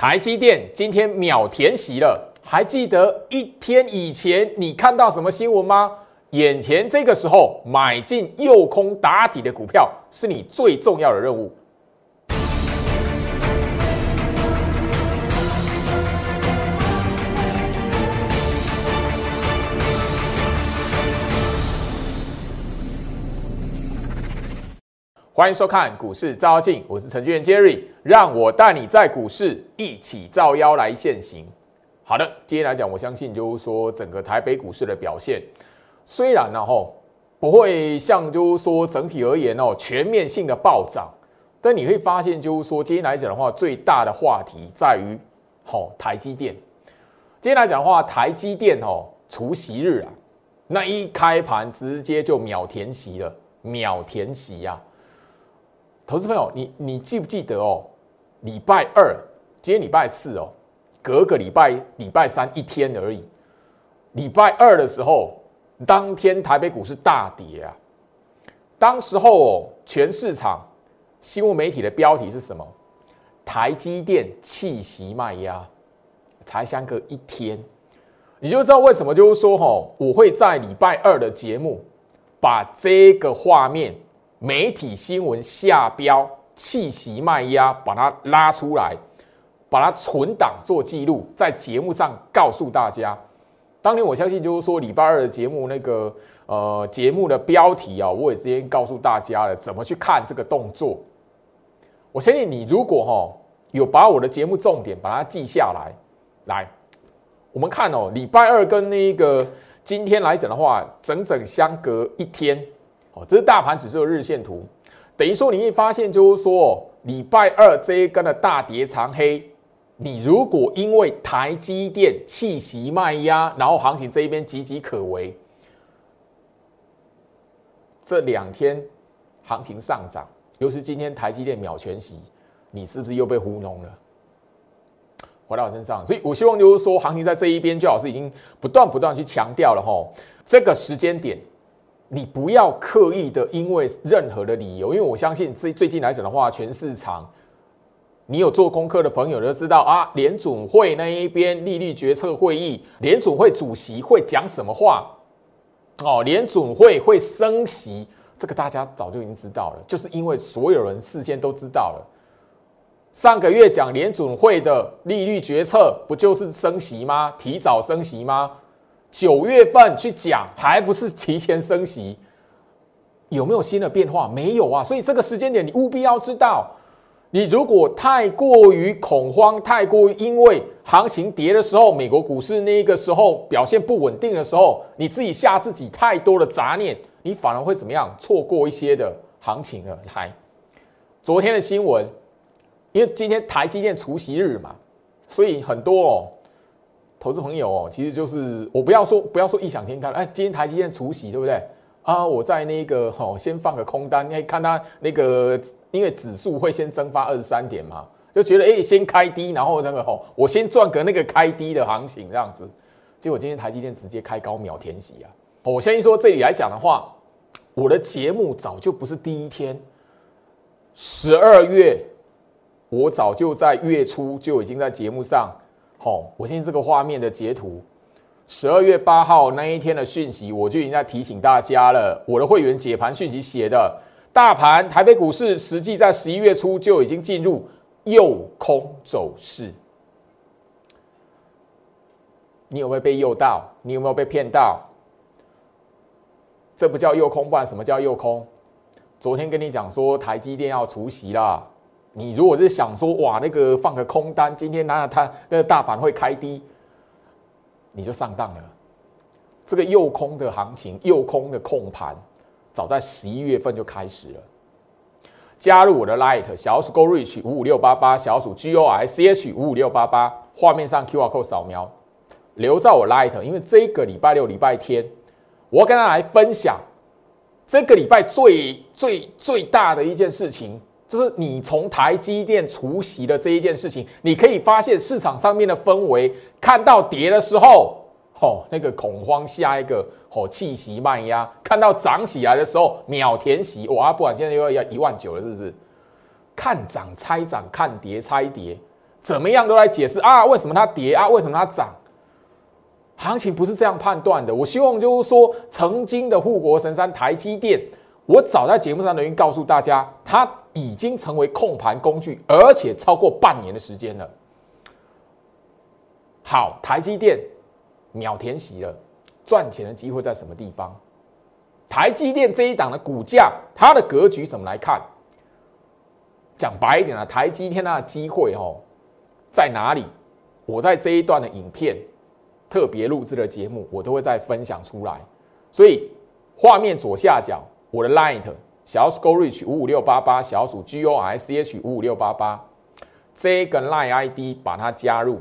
台积电今天秒填席了，还记得一天以前你看到什么新闻吗？眼前这个时候买进右空打底的股票是你最重要的任务。欢迎收看股市照妖镜，我是程序员 Jerry，让我带你在股市一起照妖来现行。好的，今天来讲，我相信就是说整个台北股市的表现，虽然呢吼不会像就是说整体而言哦全面性的暴涨，但你会发现就是说今天来讲的话，最大的话题在于吼台积电。今天来讲的话，台积电哦除夕日啊，那一开盘直接就秒填息了，秒填息呀。投资朋友，你你记不记得哦？礼拜二，今天礼拜四哦，隔个礼拜礼拜三一天而已。礼拜二的时候，当天台北股市大跌啊。当时候哦，全市场新闻媒体的标题是什么？台积电气息卖压，才相隔一天，你就知道为什么就是说哈，我会在礼拜二的节目把这个画面。媒体新闻下标气息卖压，把它拉出来，把它存档做记录，在节目上告诉大家。当年我相信就是说礼拜二的节目那个呃节目的标题啊，我也直接告诉大家了怎么去看这个动作。我相信你如果哈有把我的节目重点把它记下来，来，我们看哦，礼拜二跟那个今天来讲的话，整整相隔一天。哦，这是大盘指数的日线图，等于说你会发现，就是说礼拜二这一根的大跌长黑，你如果因为台积电气息卖压，然后行情这一边岌岌可危，这两天行情上涨，尤其今天台积电秒全息，你是不是又被糊弄了？回到我身上，所以我希望就是说，行情在这一边，最好是已经不断不断去强调了哈，这个时间点。你不要刻意的，因为任何的理由，因为我相信最最近来讲的话，全市场，你有做功课的朋友都知道啊，联总会那一边利率决策会议，联总会主席会讲什么话？哦，联总会会升息，这个大家早就已经知道了，就是因为所有人事先都知道了。上个月讲联总会的利率决策，不就是升息吗？提早升息吗？九月份去讲，还不是提前升息？有没有新的变化？没有啊！所以这个时间点，你务必要知道，你如果太过于恐慌，太过于因为行情跌的时候，美国股市那个时候表现不稳定的时候，你自己吓自己太多的杂念，你反而会怎么样？错过一些的行情了。来，昨天的新闻，因为今天台积电除夕日嘛，所以很多哦。投资朋友哦，其实就是我不要说不要说异想天开了，哎，今天台积电除息对不对啊？我在那个哦，先放个空单，哎，看它那个，因为指数会先蒸发二十三点嘛，就觉得哎，先开低，然后那个哦，我先赚个那个开低的行情这样子。结果今天台积电直接开高秒填息啊！我相信说这里来讲的话，我的节目早就不是第一天，十二月我早就在月初就已经在节目上。好，我现在这个画面的截图，十二月八号那一天的讯息，我就已经在提醒大家了。我的会员解盘讯息写的，大盘台北股市实际在十一月初就已经进入诱空走势。你有没有被诱到？你有没有被骗到？这不叫诱空，不然什么叫诱空？昨天跟你讲说台积电要除息啦。你如果是想说哇，那个放个空单，今天那它那个大盘会开低，你就上当了。这个诱空的行情，诱空的控盘，早在十一月份就开始了。加入我的 Light 小鼠 Go Reach 五五六八八，小鼠 G O I C H 五五六八八，画面上 Q R code 扫描，留在我 Light，因为这个礼拜六、礼拜天，我要跟他来分享这个礼拜最最最大的一件事情。就是你从台积电除息的这一件事情，你可以发现市场上面的氛围，看到跌的时候，吼那个恐慌，下一个吼气息慢压；看到涨起来的时候，秒填息，哇，不管现在又要要一万九了，是不是？看涨猜涨，看跌猜跌，怎么样都来解释啊，为什么它跌啊，为什么它涨？行情不是这样判断的。我希望就是说，曾经的护国神山台积电，我早在节目上已经告诉大家，它已经成为控盘工具，而且超过半年的时间了。好，台积电秒填息了，赚钱的机会在什么地方？台积电这一档的股价，它的格局怎么来看？讲白一点啊，台积电它的机会哦在哪里？我在这一段的影片。特别录制的节目，我都会再分享出来。所以画面左下角，我的 Light 小鼠 Go Reach 五五六八八，小鼠 G O S C H 五五六八八，这个 Line ID 把它加入。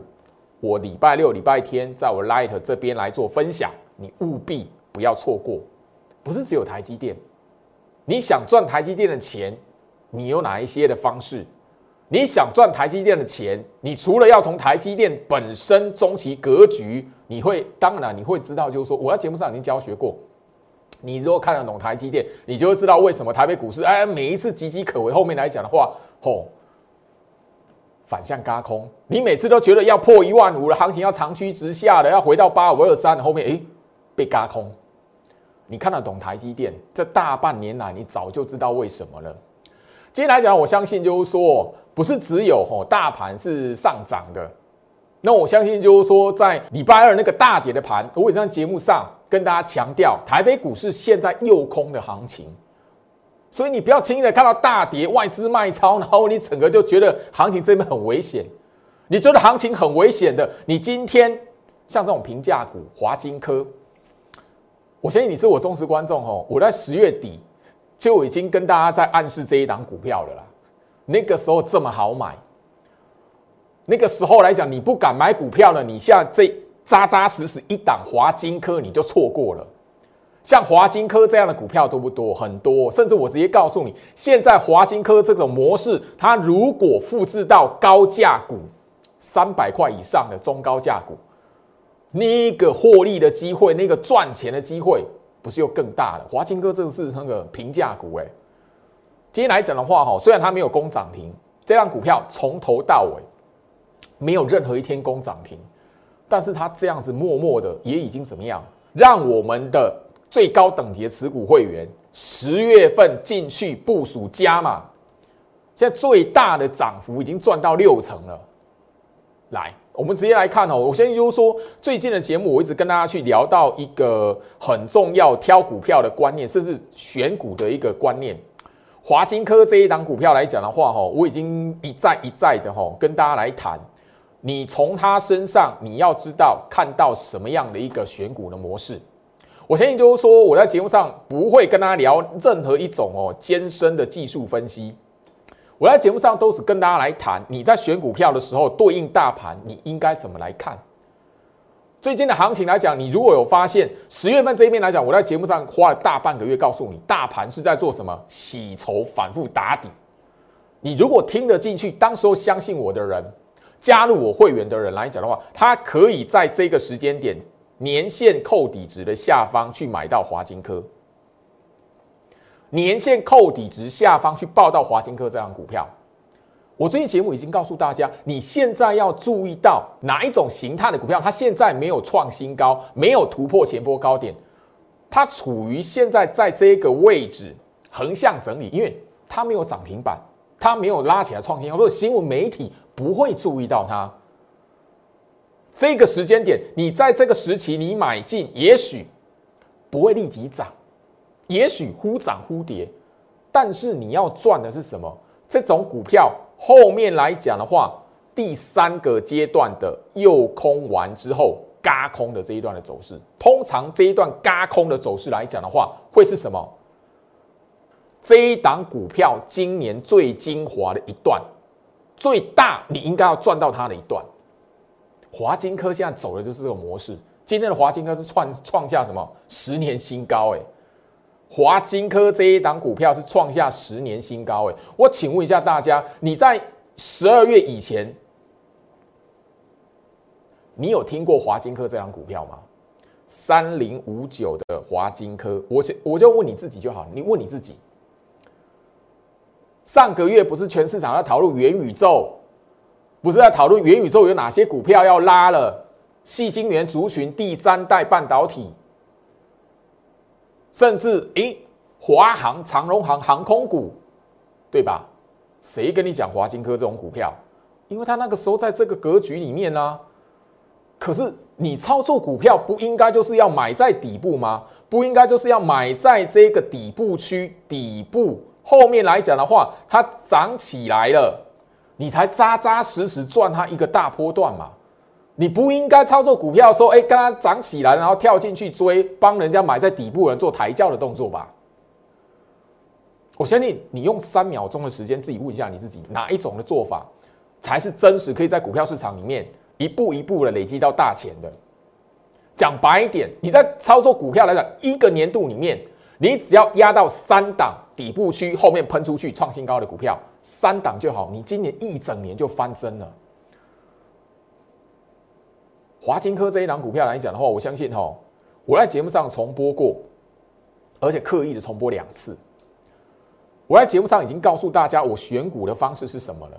我礼拜六、礼拜天在我 Light 这边来做分享，你务必不要错过。不是只有台积电，你想赚台积电的钱，你有哪一些的方式？你想赚台积电的钱，你除了要从台积电本身中期格局，你会当然你会知道，就是说我在节目上已经教学过。你如果看得懂台积电，你就会知道为什么台北股市哎每一次岌岌可危。后面来讲的话，吼反向嘎空，你每次都觉得要破一万五了，行情要长驱直下的，要回到八五二三，后面哎被嘎空。你看得懂台积电，这大半年来你早就知道为什么了。今天来讲，我相信就是说。不是只有吼大盘是上涨的，那我相信就是说，在礼拜二那个大跌的盘，我也在节目上跟大家强调，台北股市现在诱空的行情，所以你不要轻易的看到大跌、外资卖超，然后你整个就觉得行情这边很危险。你觉得行情很危险的，你今天像这种平价股华金科，我相信你是我忠实观众哦，我在十月底就已经跟大家在暗示这一档股票了啦。那个时候这么好买，那个时候来讲，你不敢买股票了。你像这扎扎实实一档华金科，你就错过了。像华金科这样的股票多不多？很多，甚至我直接告诉你，现在华金科这种模式，它如果复制到高价股三百块以上的中高价股，那个获利的机会，那个赚钱的机会，不是又更大了？华金科这个是那个平价股，哎。今天来讲的话，哈，虽然它没有攻涨停，这张股票从头到尾没有任何一天攻涨停，但是它这样子默默的也已经怎么样，让我们的最高等级的持股会员十月份进去部署加码，现在最大的涨幅已经赚到六成了。来，我们直接来看哦，我先就说最近的节目，我一直跟大家去聊到一个很重要挑股票的观念，甚至选股的一个观念。华金科这一档股票来讲的话，哈，我已经一再一再的哈跟大家来谈，你从他身上你要知道看到什么样的一个选股的模式。我相信就是说，我在节目上不会跟他聊任何一种哦艰深的技术分析，我在节目上都是跟大家来谈，你在选股票的时候对应大盘，你应该怎么来看。最近的行情来讲，你如果有发现十月份这一边来讲，我在节目上花了大半个月告诉你，大盘是在做什么洗筹、反复打底。你如果听得进去，当时候相信我的人，加入我会员的人来讲的话，他可以在这个时间点年限扣底值的下方去买到华金科，年限扣底值下方去报到华金科这张股票。我最近节目已经告诉大家，你现在要注意到哪一种形态的股票，它现在没有创新高，没有突破前波高点，它处于现在在这个位置横向整理，因为它没有涨停板，它没有拉起来创新高，所以新闻媒体不会注意到它。这个时间点，你在这个时期你买进，也许不会立即涨，也许忽涨忽跌，但是你要赚的是什么？这种股票。后面来讲的话，第三个阶段的诱空完之后，嘎空的这一段的走势，通常这一段嘎空的走势来讲的话，会是什么？这一档股票今年最精华的一段，最大你应该要赚到它的一段。华金科现在走的就是这个模式，今天的华金科是创创下什么十年新高？哎。华金科这一档股票是创下十年新高，哎，我请问一下大家，你在十二月以前，你有听过华金科这档股票吗？三零五九的华金科，我我就问你自己就好，你问你自己，上个月不是全市场在讨论元宇宙，不是在讨论元宇宙有哪些股票要拉了？细晶圆族群第三代半导体，甚至诶，华航、长荣航航空股，对吧？谁跟你讲华金科这种股票？因为他那个时候在这个格局里面呢。可是你操作股票不应该就是要买在底部吗？不应该就是要买在这个底部区底部后面来讲的话，它涨起来了，你才扎扎实实赚它一个大波段嘛。你不应该操作股票说，哎，刚刚涨起来，然后跳进去追，帮人家买在底部人做抬轿的动作吧。我相信你用三秒钟的时间自己问一下你自己，哪一种的做法才是真实可以在股票市场里面一步一步的累积到大钱的？讲白一点，你在操作股票来讲，一个年度里面，你只要压到三档底部区后面喷出去创新高的股票，三档就好，你今年一整年就翻身了。华金科这一档股票来讲的话，我相信哈，我在节目上重播过，而且刻意的重播两次。我在节目上已经告诉大家我选股的方式是什么了。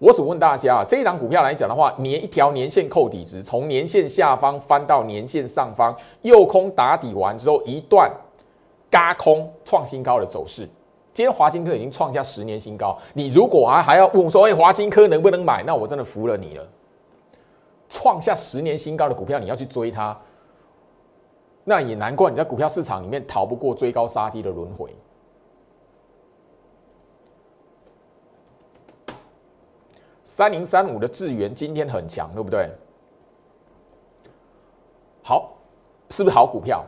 我只问大家啊，这一档股票来讲的话，年一条年线扣底值，从年线下方翻到年线上方，右空打底完之后一段嘎空创新高的走势。今天华金科已经创下十年新高，你如果还还要问说，哎，华金科能不能买？那我真的服了你了。创下十年新高的股票，你要去追它，那也难怪你在股票市场里面逃不过追高杀低的轮回。三零三五的智源今天很强，对不对？好，是不是好股票？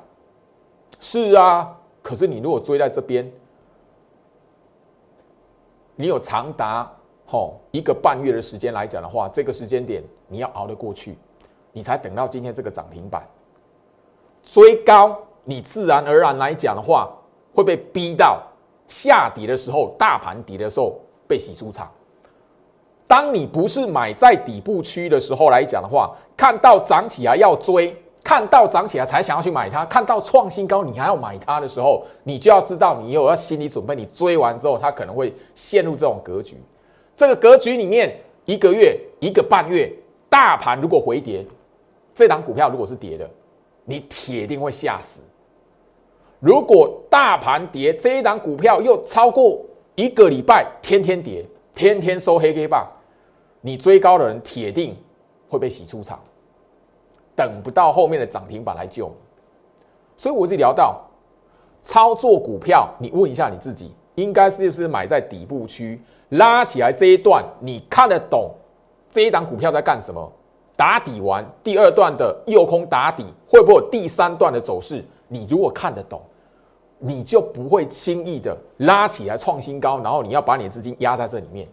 是啊，可是你如果追在这边，你有长达。哦，一个半月的时间来讲的话，这个时间点你要熬得过去，你才等到今天这个涨停板追高，你自然而然来讲的话，会被逼到下底的时候，大盘底的时候被洗出场。当你不是买在底部区的时候来讲的话，看到涨起来要追，看到涨起来才想要去买它，看到创新高你还要买它的时候，你就要知道你有要心理准备，你追完之后它可能会陷入这种格局。这个格局里面，一个月、一个半月，大盘如果回跌，这档股票如果是跌的，你铁定会吓死。如果大盘跌，这一档股票又超过一个礼拜，天天跌，天天收黑 K 棒，你追高的人铁定会被洗出场，等不到后面的涨停板来救。所以我自己聊到操作股票，你问一下你自己，应该是不是买在底部区？拉起来这一段，你看得懂这一档股票在干什么？打底完第二段的右空打底，会不会有第三段的走势？你如果看得懂，你就不会轻易的拉起来创新高，然后你要把你的资金压在这里面。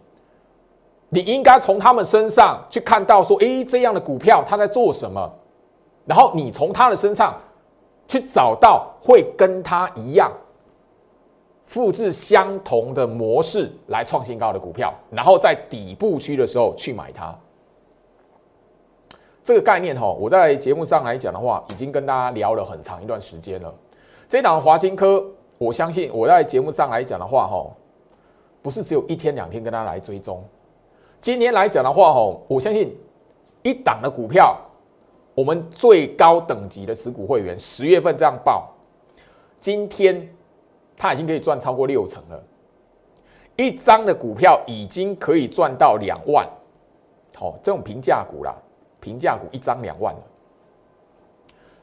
你应该从他们身上去看到说，诶，这样的股票它在做什么？然后你从他的身上去找到会跟他一样。复制相同的模式来创新高的股票，然后在底部区的时候去买它。这个概念哈，我在节目上来讲的话，已经跟大家聊了很长一段时间了。这档华金科，我相信我在节目上来讲的话哈，不是只有一天两天跟大家来追踪。今天来讲的话哈，我相信一档的股票，我们最高等级的持股会员十月份这样报，今天。他已经可以赚超过六成了，一张的股票已经可以赚到两万，好，这种平价股啦，平价股一张两万，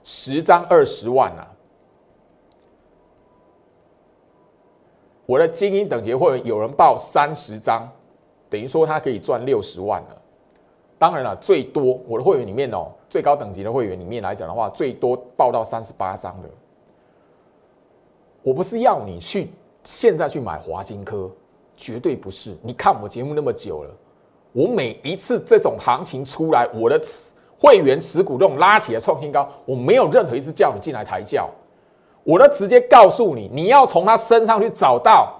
十张二十万啊！我的精英等级会员有人报三十张，等于说他可以赚六十万了。当然了，最多我的会员里面哦，最高等级的会员里面来讲的话，最多报到三十八张的。我不是要你去现在去买华金科，绝对不是。你看我节目那么久了，我每一次这种行情出来，我的会员持股这种拉起来创新高，我没有任何一次叫你进来抬轿，我都直接告诉你，你要从他身上去找到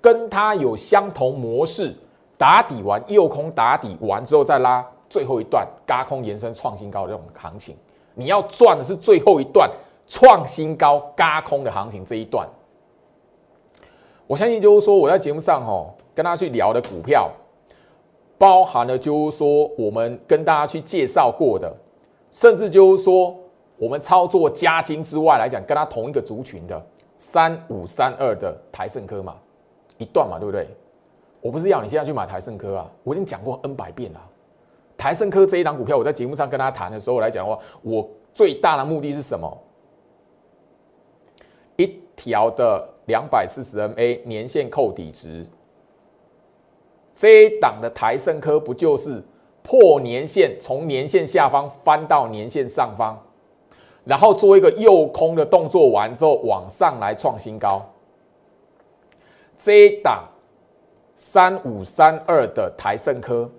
跟他有相同模式，打底完右空打底完之后再拉最后一段嘎空延伸创新高的这种行情，你要赚的是最后一段。创新高、嘎空的行情这一段，我相信就是说我在节目上吼跟他去聊的股票，包含了就是说我们跟大家去介绍过的，甚至就是说我们操作加金之外来讲，跟它同一个族群的三五三二的台盛科嘛，一段嘛，对不对？我不是要你现在去买台盛科啊，我已经讲过 N 百遍了。台盛科这一档股票，我在节目上跟大家谈的时候来讲的话，我最大的目的是什么？一条的两百四十 MA 年线扣底值，这一档的台盛科不就是破年线，从年线下方翻到年线上方，然后做一个诱空的动作完之后往上来创新高。这一档三五三二的台盛科。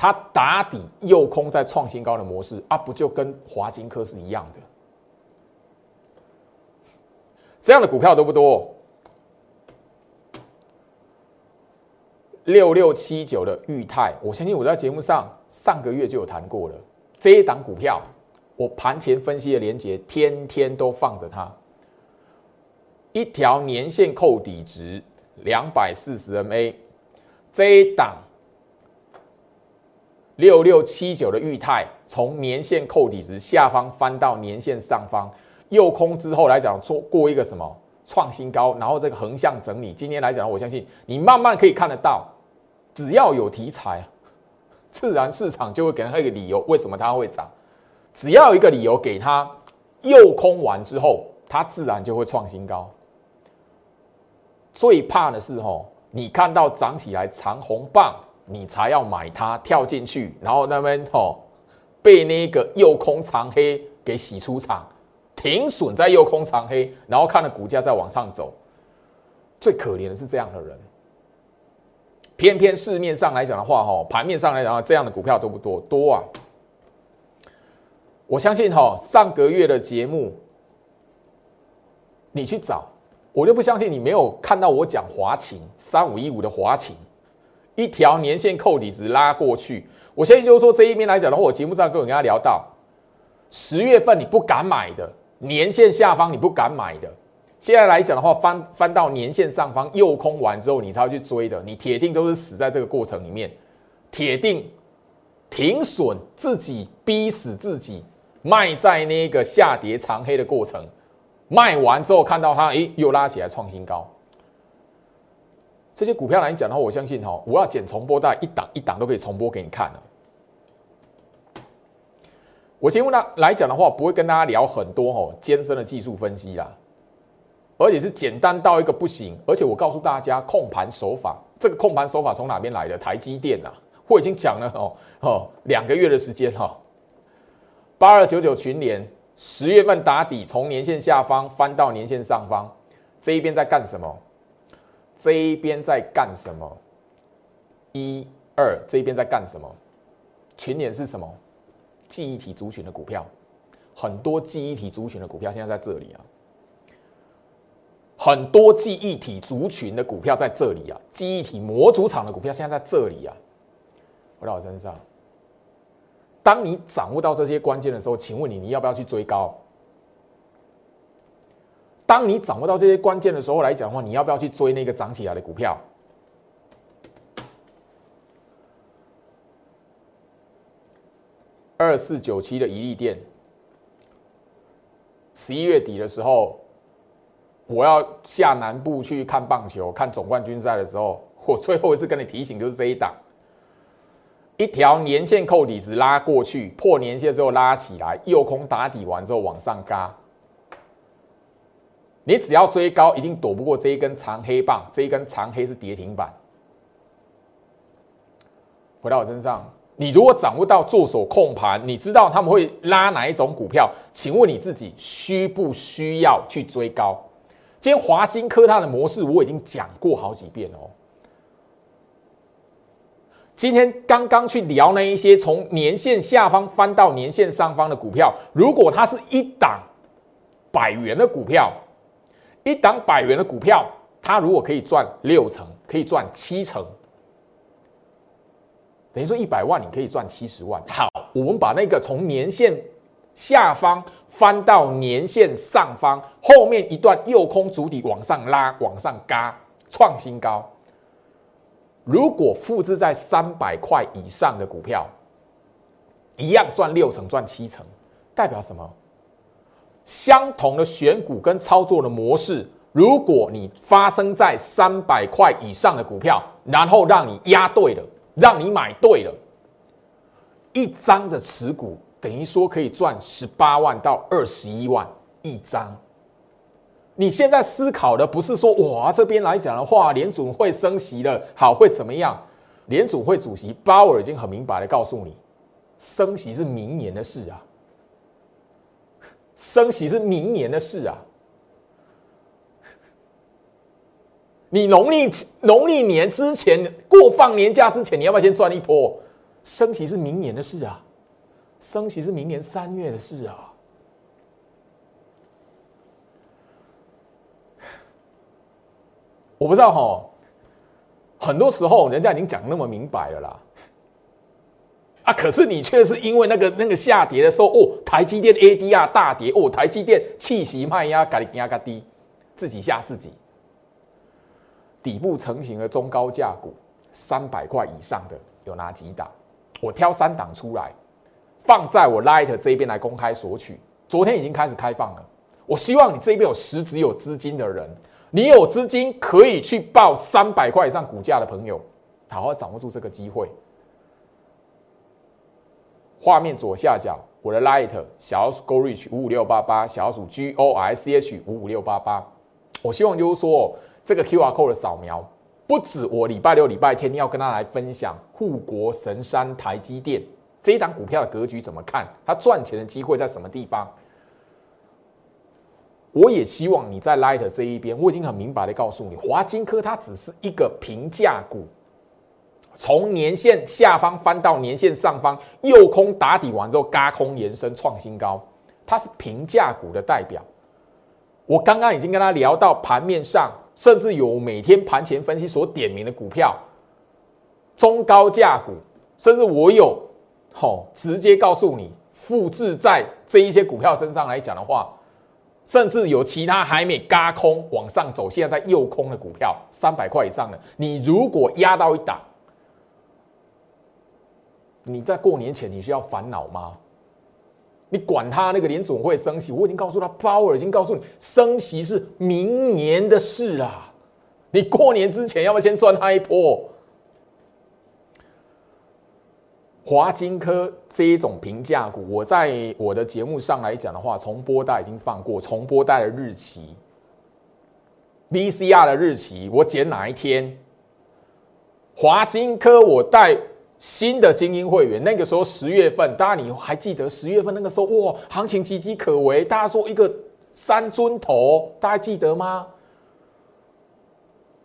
它打底又空在创新高的模式啊，不就跟华金科是一样的？这样的股票多不多？六六七九的裕泰，我相信我在节目上上个月就有谈过了。这一档股票，我盘前分析的连接，天天都放着它。一条年线扣底值两百四十 MA，这一档。六六七九的裕泰从年线扣底值下方翻到年线上方，右空之后来讲做过一个什么创新高，然后这个横向整理。今天来讲，我相信你慢慢可以看得到，只要有题材，自然市场就会给它一个理由，为什么它会涨？只要一个理由给它右空完之后，它自然就会创新高。最怕的是吼，你看到涨起来长红棒。你才要买它跳进去，然后那边吼被那个右空长黑给洗出场，停损在右空长黑，然后看了股价在往上走。最可怜的是这样的人，偏偏市面上来讲的话，哈盘面上来讲，这样的股票多不多？多啊！我相信哈上个月的节目，你去找，我就不相信你没有看到我讲华勤三五一五的华勤。一条年线扣底值拉过去，我相信就是说这一边来讲的话，我节目上跟我跟他聊到，十月份你不敢买的年线下方你不敢买的，现在来讲的话翻翻到年线上方右空完之后你才要去追的，你铁定都是死在这个过程里面，铁定停损自己逼死自己，卖在那个下跌长黑的过程，卖完之后看到它诶又拉起来创新高。这些股票来讲的话，我相信哈，我要剪重播带一档一档都可以重播给你看了。我节目呢来讲的话，不会跟大家聊很多哈艰深的技术分析啦，而且是简单到一个不行。而且我告诉大家，控盘手法，这个控盘手法从哪边来的？台积电呐，我已经讲了哦哦两个月的时间哈。八二九九群联十月份打底，从年线下方翻到年线上方，这一边在干什么？这一边在干什么？一二这一边在干什么？群联是什么？记忆体族群的股票，很多记忆体族群的股票现在在这里啊，很多记忆体族群的股票在这里啊，记忆体模组厂的股票现在在这里啊，回到我身上。当你掌握到这些关键的时候，请问你，你要不要去追高？当你掌握到这些关键的时候来讲的话，你要不要去追那个涨起来的股票？二四九七的一利店，十一月底的时候，我要下南部去看棒球，看总冠军赛的时候，我最后一次跟你提醒就是这一档，一条年线扣底值拉过去，破年线之后拉起来，右空打底完之后往上嘎。你只要追高，一定躲不过这一根长黑棒。这一根长黑是跌停板。回到我身上，你如果掌握到做手控盘，你知道他们会拉哪一种股票？请问你自己需不需要去追高？今天华金科它的模式我已经讲过好几遍哦。今天刚刚去聊那一些从年线下方翻到年线上方的股票，如果它是一档百元的股票。一档百元的股票，它如果可以赚六成，可以赚七成，等于说一百万你可以赚七十万。好，我们把那个从年线下方翻到年线上方，后面一段右空主底往上拉，往上嘎，创新高。如果复制在三百块以上的股票，一样赚六成、赚七成，代表什么？相同的选股跟操作的模式，如果你发生在三百块以上的股票，然后让你压对了，让你买对了，一张的持股等于说可以赚十八万到二十一万一张。你现在思考的不是说哇这边来讲的话，联总会升息了，好会怎么样？联总会主席鲍尔已经很明白的告诉你，升息是明年的事啊。升息是明年的事啊！你农历农历年之前过放年假之前，你要不要先赚一波？升息是明年的事啊！升息是明年三月的事啊！我不知道哈，很多时候人家已经讲那么明白了啦。啊！可是你却是因为那个那个下跌的时候，哦，台积电 ADR 大跌，哦，台积电气息卖压嘎压嘎低，自己吓自己。底部成型的中高价股，三百块以上的有哪几档？我挑三档出来，放在我 Light 这边来公开索取。昨天已经开始开放了，我希望你这边有实质有资金的人，你有资金可以去报三百块以上股价的朋友，好好掌握住这个机会。画面左下角，我的 Light 小鼠 Go Reach 五五六八八，小鼠 G O R C H 五五六八八。我希望就是说，这个 QR Code 的扫描，不止我礼拜六、礼拜天要跟大家来分享护国神山台积电这一档股票的格局怎么看，它赚钱的机会在什么地方。我也希望你在 Light 这一边，我已经很明白的告诉你，华金科它只是一个平价股。从年线下方翻到年线上方，右空打底完之后，嘎空延伸创新高，它是平价股的代表。我刚刚已经跟他聊到盘面上，甚至有每天盘前分析所点名的股票，中高价股，甚至我有好直接告诉你，复制在这一些股票身上来讲的话，甚至有其他还没嘎空往上走，现在在右空的股票，三百块以上的，你如果压到一档。你在过年前你需要烦恼吗？你管他那个联总会升息，我已经告诉他，鲍尔已经告诉你，升息是明年的事啊。你过年之前要不要先赚他一波？华金科这一种平价股，我在我的节目上来讲的话，重播带已经放过，重播带的日期，VCR 的日期，我剪哪一天？华金科我带。新的精英会员，那个时候十月份，大家你还记得十月份那个时候哇，行情岌岌可危，大家说一个三尊头，大家记得吗？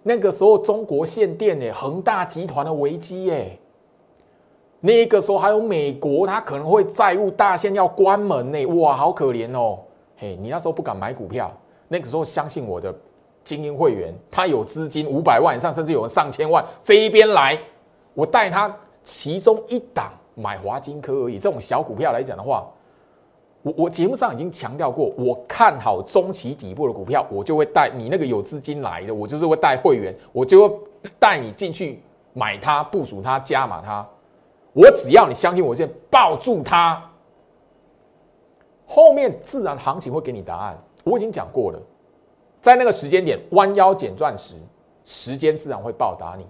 那个时候中国限电诶，恒大集团的危机诶，那个时候还有美国，它可能会债务大限要关门呢，哇，好可怜哦，嘿，你那时候不敢买股票，那个时候相信我的精英会员，他有资金五百万以上，甚至有人上千万，这一边来，我带他。其中一档买华金科而已，这种小股票来讲的话，我我节目上已经强调过，我看好中期底部的股票，我就会带你那个有资金来的，我就是会带会员，我就会带你进去买它、部署它、加码它。我只要你相信我，先抱住它，后面自然行情会给你答案。我已经讲过了，在那个时间点弯腰捡钻石，时间自然会报答你。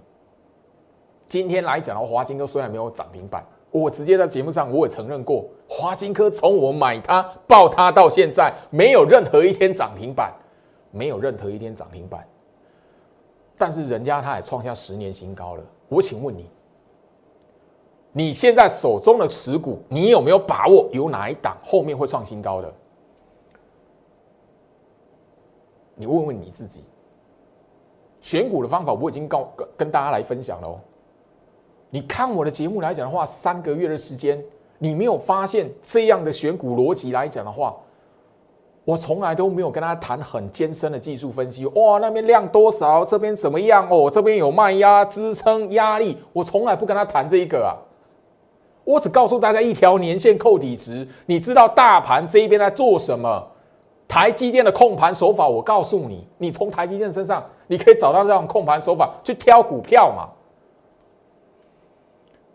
今天来讲的话，华金科虽然没有涨停板，我直接在节目上我也承认过，华金科从我买它、爆它到现在，没有任何一天涨停板，没有任何一天涨停板。但是人家他也创下十年新高了。我请问你，你现在手中的持股，你有没有把握有哪一档后面会创新高的？你问问你自己。选股的方法我已经告跟跟大家来分享了哦。你看我的节目来讲的话，三个月的时间，你没有发现这样的选股逻辑来讲的话，我从来都没有跟他谈很艰深的技术分析。哇，那边量多少，这边怎么样？哦，这边有卖压、支撑、压力，我从来不跟他谈这一个啊。我只告诉大家一条年线扣底值，你知道大盘这一边在做什么？台积电的控盘手法，我告诉你，你从台积电身上，你可以找到这种控盘手法去挑股票嘛。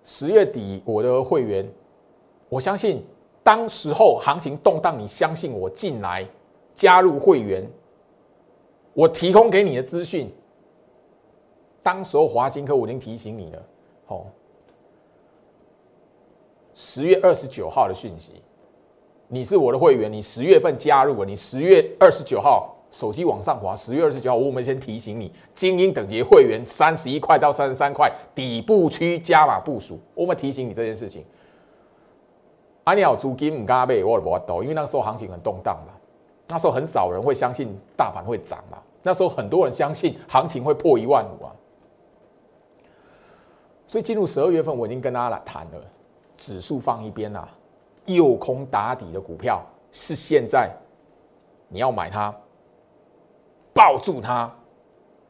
十月底我的会员，我相信当时候行情动荡，你相信我进来加入会员，我提供给你的资讯，当时候华兴科我已经提醒你了，好，十月二十九号的讯息。你是我的会员，你十月份加入了，你十月二十九号手机往上滑，十月二十九号我们先提醒你，精英等级会员三十一块到三十三块底部区加码部署，我们提醒你这件事情。阿鸟租金唔加倍，我不抖，因为那时候行情很动荡嘛，那时候很少人会相信大盘会涨嘛，那时候很多人相信行情会破一万五啊，所以进入十二月份，我已经跟大家来谈了，指数放一边啦。诱空打底的股票是现在你要买它，抱住它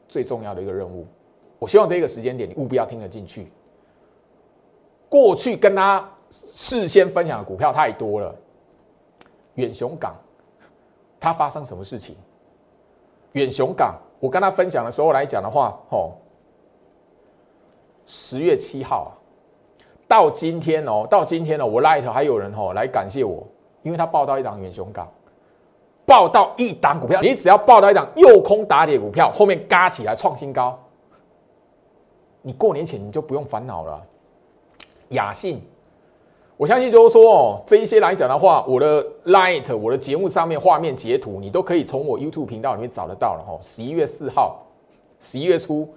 最重要的一个任务。我希望这个时间点你务必要听得进去。过去跟他事先分享的股票太多了。远雄港，它发生什么事情？远雄港，我跟他分享的时候来讲的话，哦，十月七号。到今天哦，到今天哦，我 Light 还有人哦来感谢我，因为他报到一档远雄港，报到一档股票，你只要报到一档右空打铁股票，后面嘎起来创新高，你过年前你就不用烦恼了。雅信，我相信就是说哦，这一些来讲的话，我的 Light 我的节目上面画面截图，你都可以从我 YouTube 频道里面找得到了哈。十一月四号，十一月初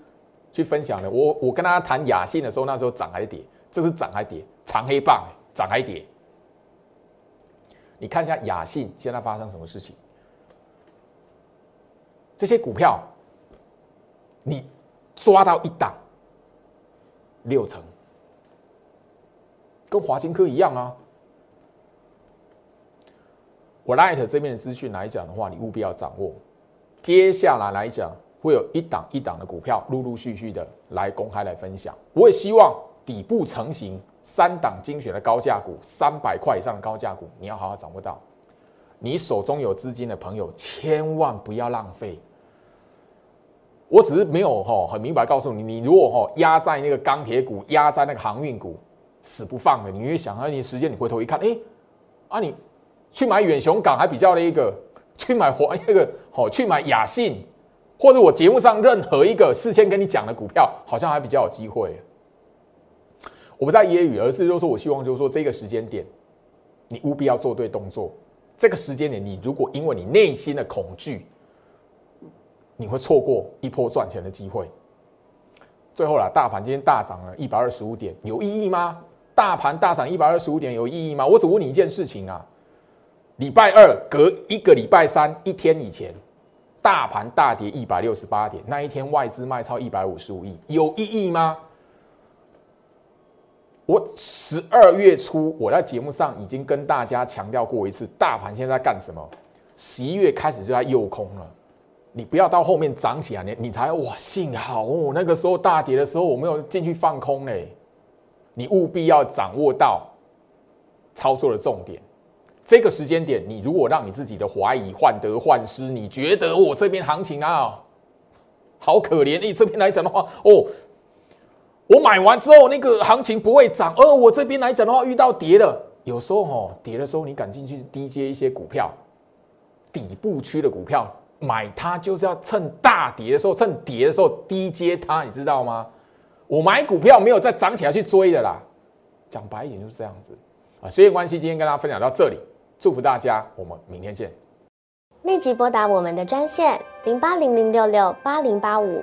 去分享的，我我跟大家谈雅信的时候，那时候涨还跌？这是涨还跌？长黑棒，涨还跌？你看一下雅信现在发生什么事情？这些股票，你抓到一档六成，跟华金科一样啊。我 Light 这边的资讯来讲的话，你务必要掌握。接下来来讲，会有一档一档的股票陆陆续续的来公开来分享。我也希望。底部成型三档精选的高价股，三百块以上的高价股，你要好好掌握到。你手中有资金的朋友，千万不要浪费。我只是没有哈很明白告诉你，你如果哈压在那个钢铁股，压在那个航运股，死不放的，你会想，啊，你时间你回头一看，哎，啊你去买远雄港还比较那一个，去买华那个好，去买雅信，或者我节目上任何一个事先跟你讲的股票，好像还比较有机会。我不在揶揄，而是就是说我希望就是说这个时间点，你务必要做对动作。这个时间点，你如果因为你内心的恐惧，你会错过一波赚钱的机会。最后啦，大盘今天大涨了一百二十五点，有意义吗？大盘大涨一百二十五点有意义吗？我只问你一件事情啊，礼拜二隔一个礼拜三一天以前，大盘大跌一百六十八点，那一天外资卖超一百五十五亿，有意义吗？我十二月初我在节目上已经跟大家强调过一次，大盘现在干什么？十一月开始就在诱空了，你不要到后面涨起来，你你才哇，幸好哦，那个时候大跌的时候我没有进去放空嘞。你务必要掌握到操作的重点。这个时间点，你如果让你自己的怀疑患得患失，你觉得我这边行情啊好可怜，你这边来讲的话哦。我买完之后，那个行情不会涨，而我这边来讲的话，遇到跌了，有时候哦，跌的时候你敢进去低接一些股票，底部区的股票买它就是要趁大跌的时候，趁跌的时候低接它，你知道吗？我买股票没有再涨起来去追的啦，讲白一点就是这样子啊。时间关系，今天跟大家分享到这里，祝福大家，我们明天见。立即拨打我们的专线零八零零六六八零八五。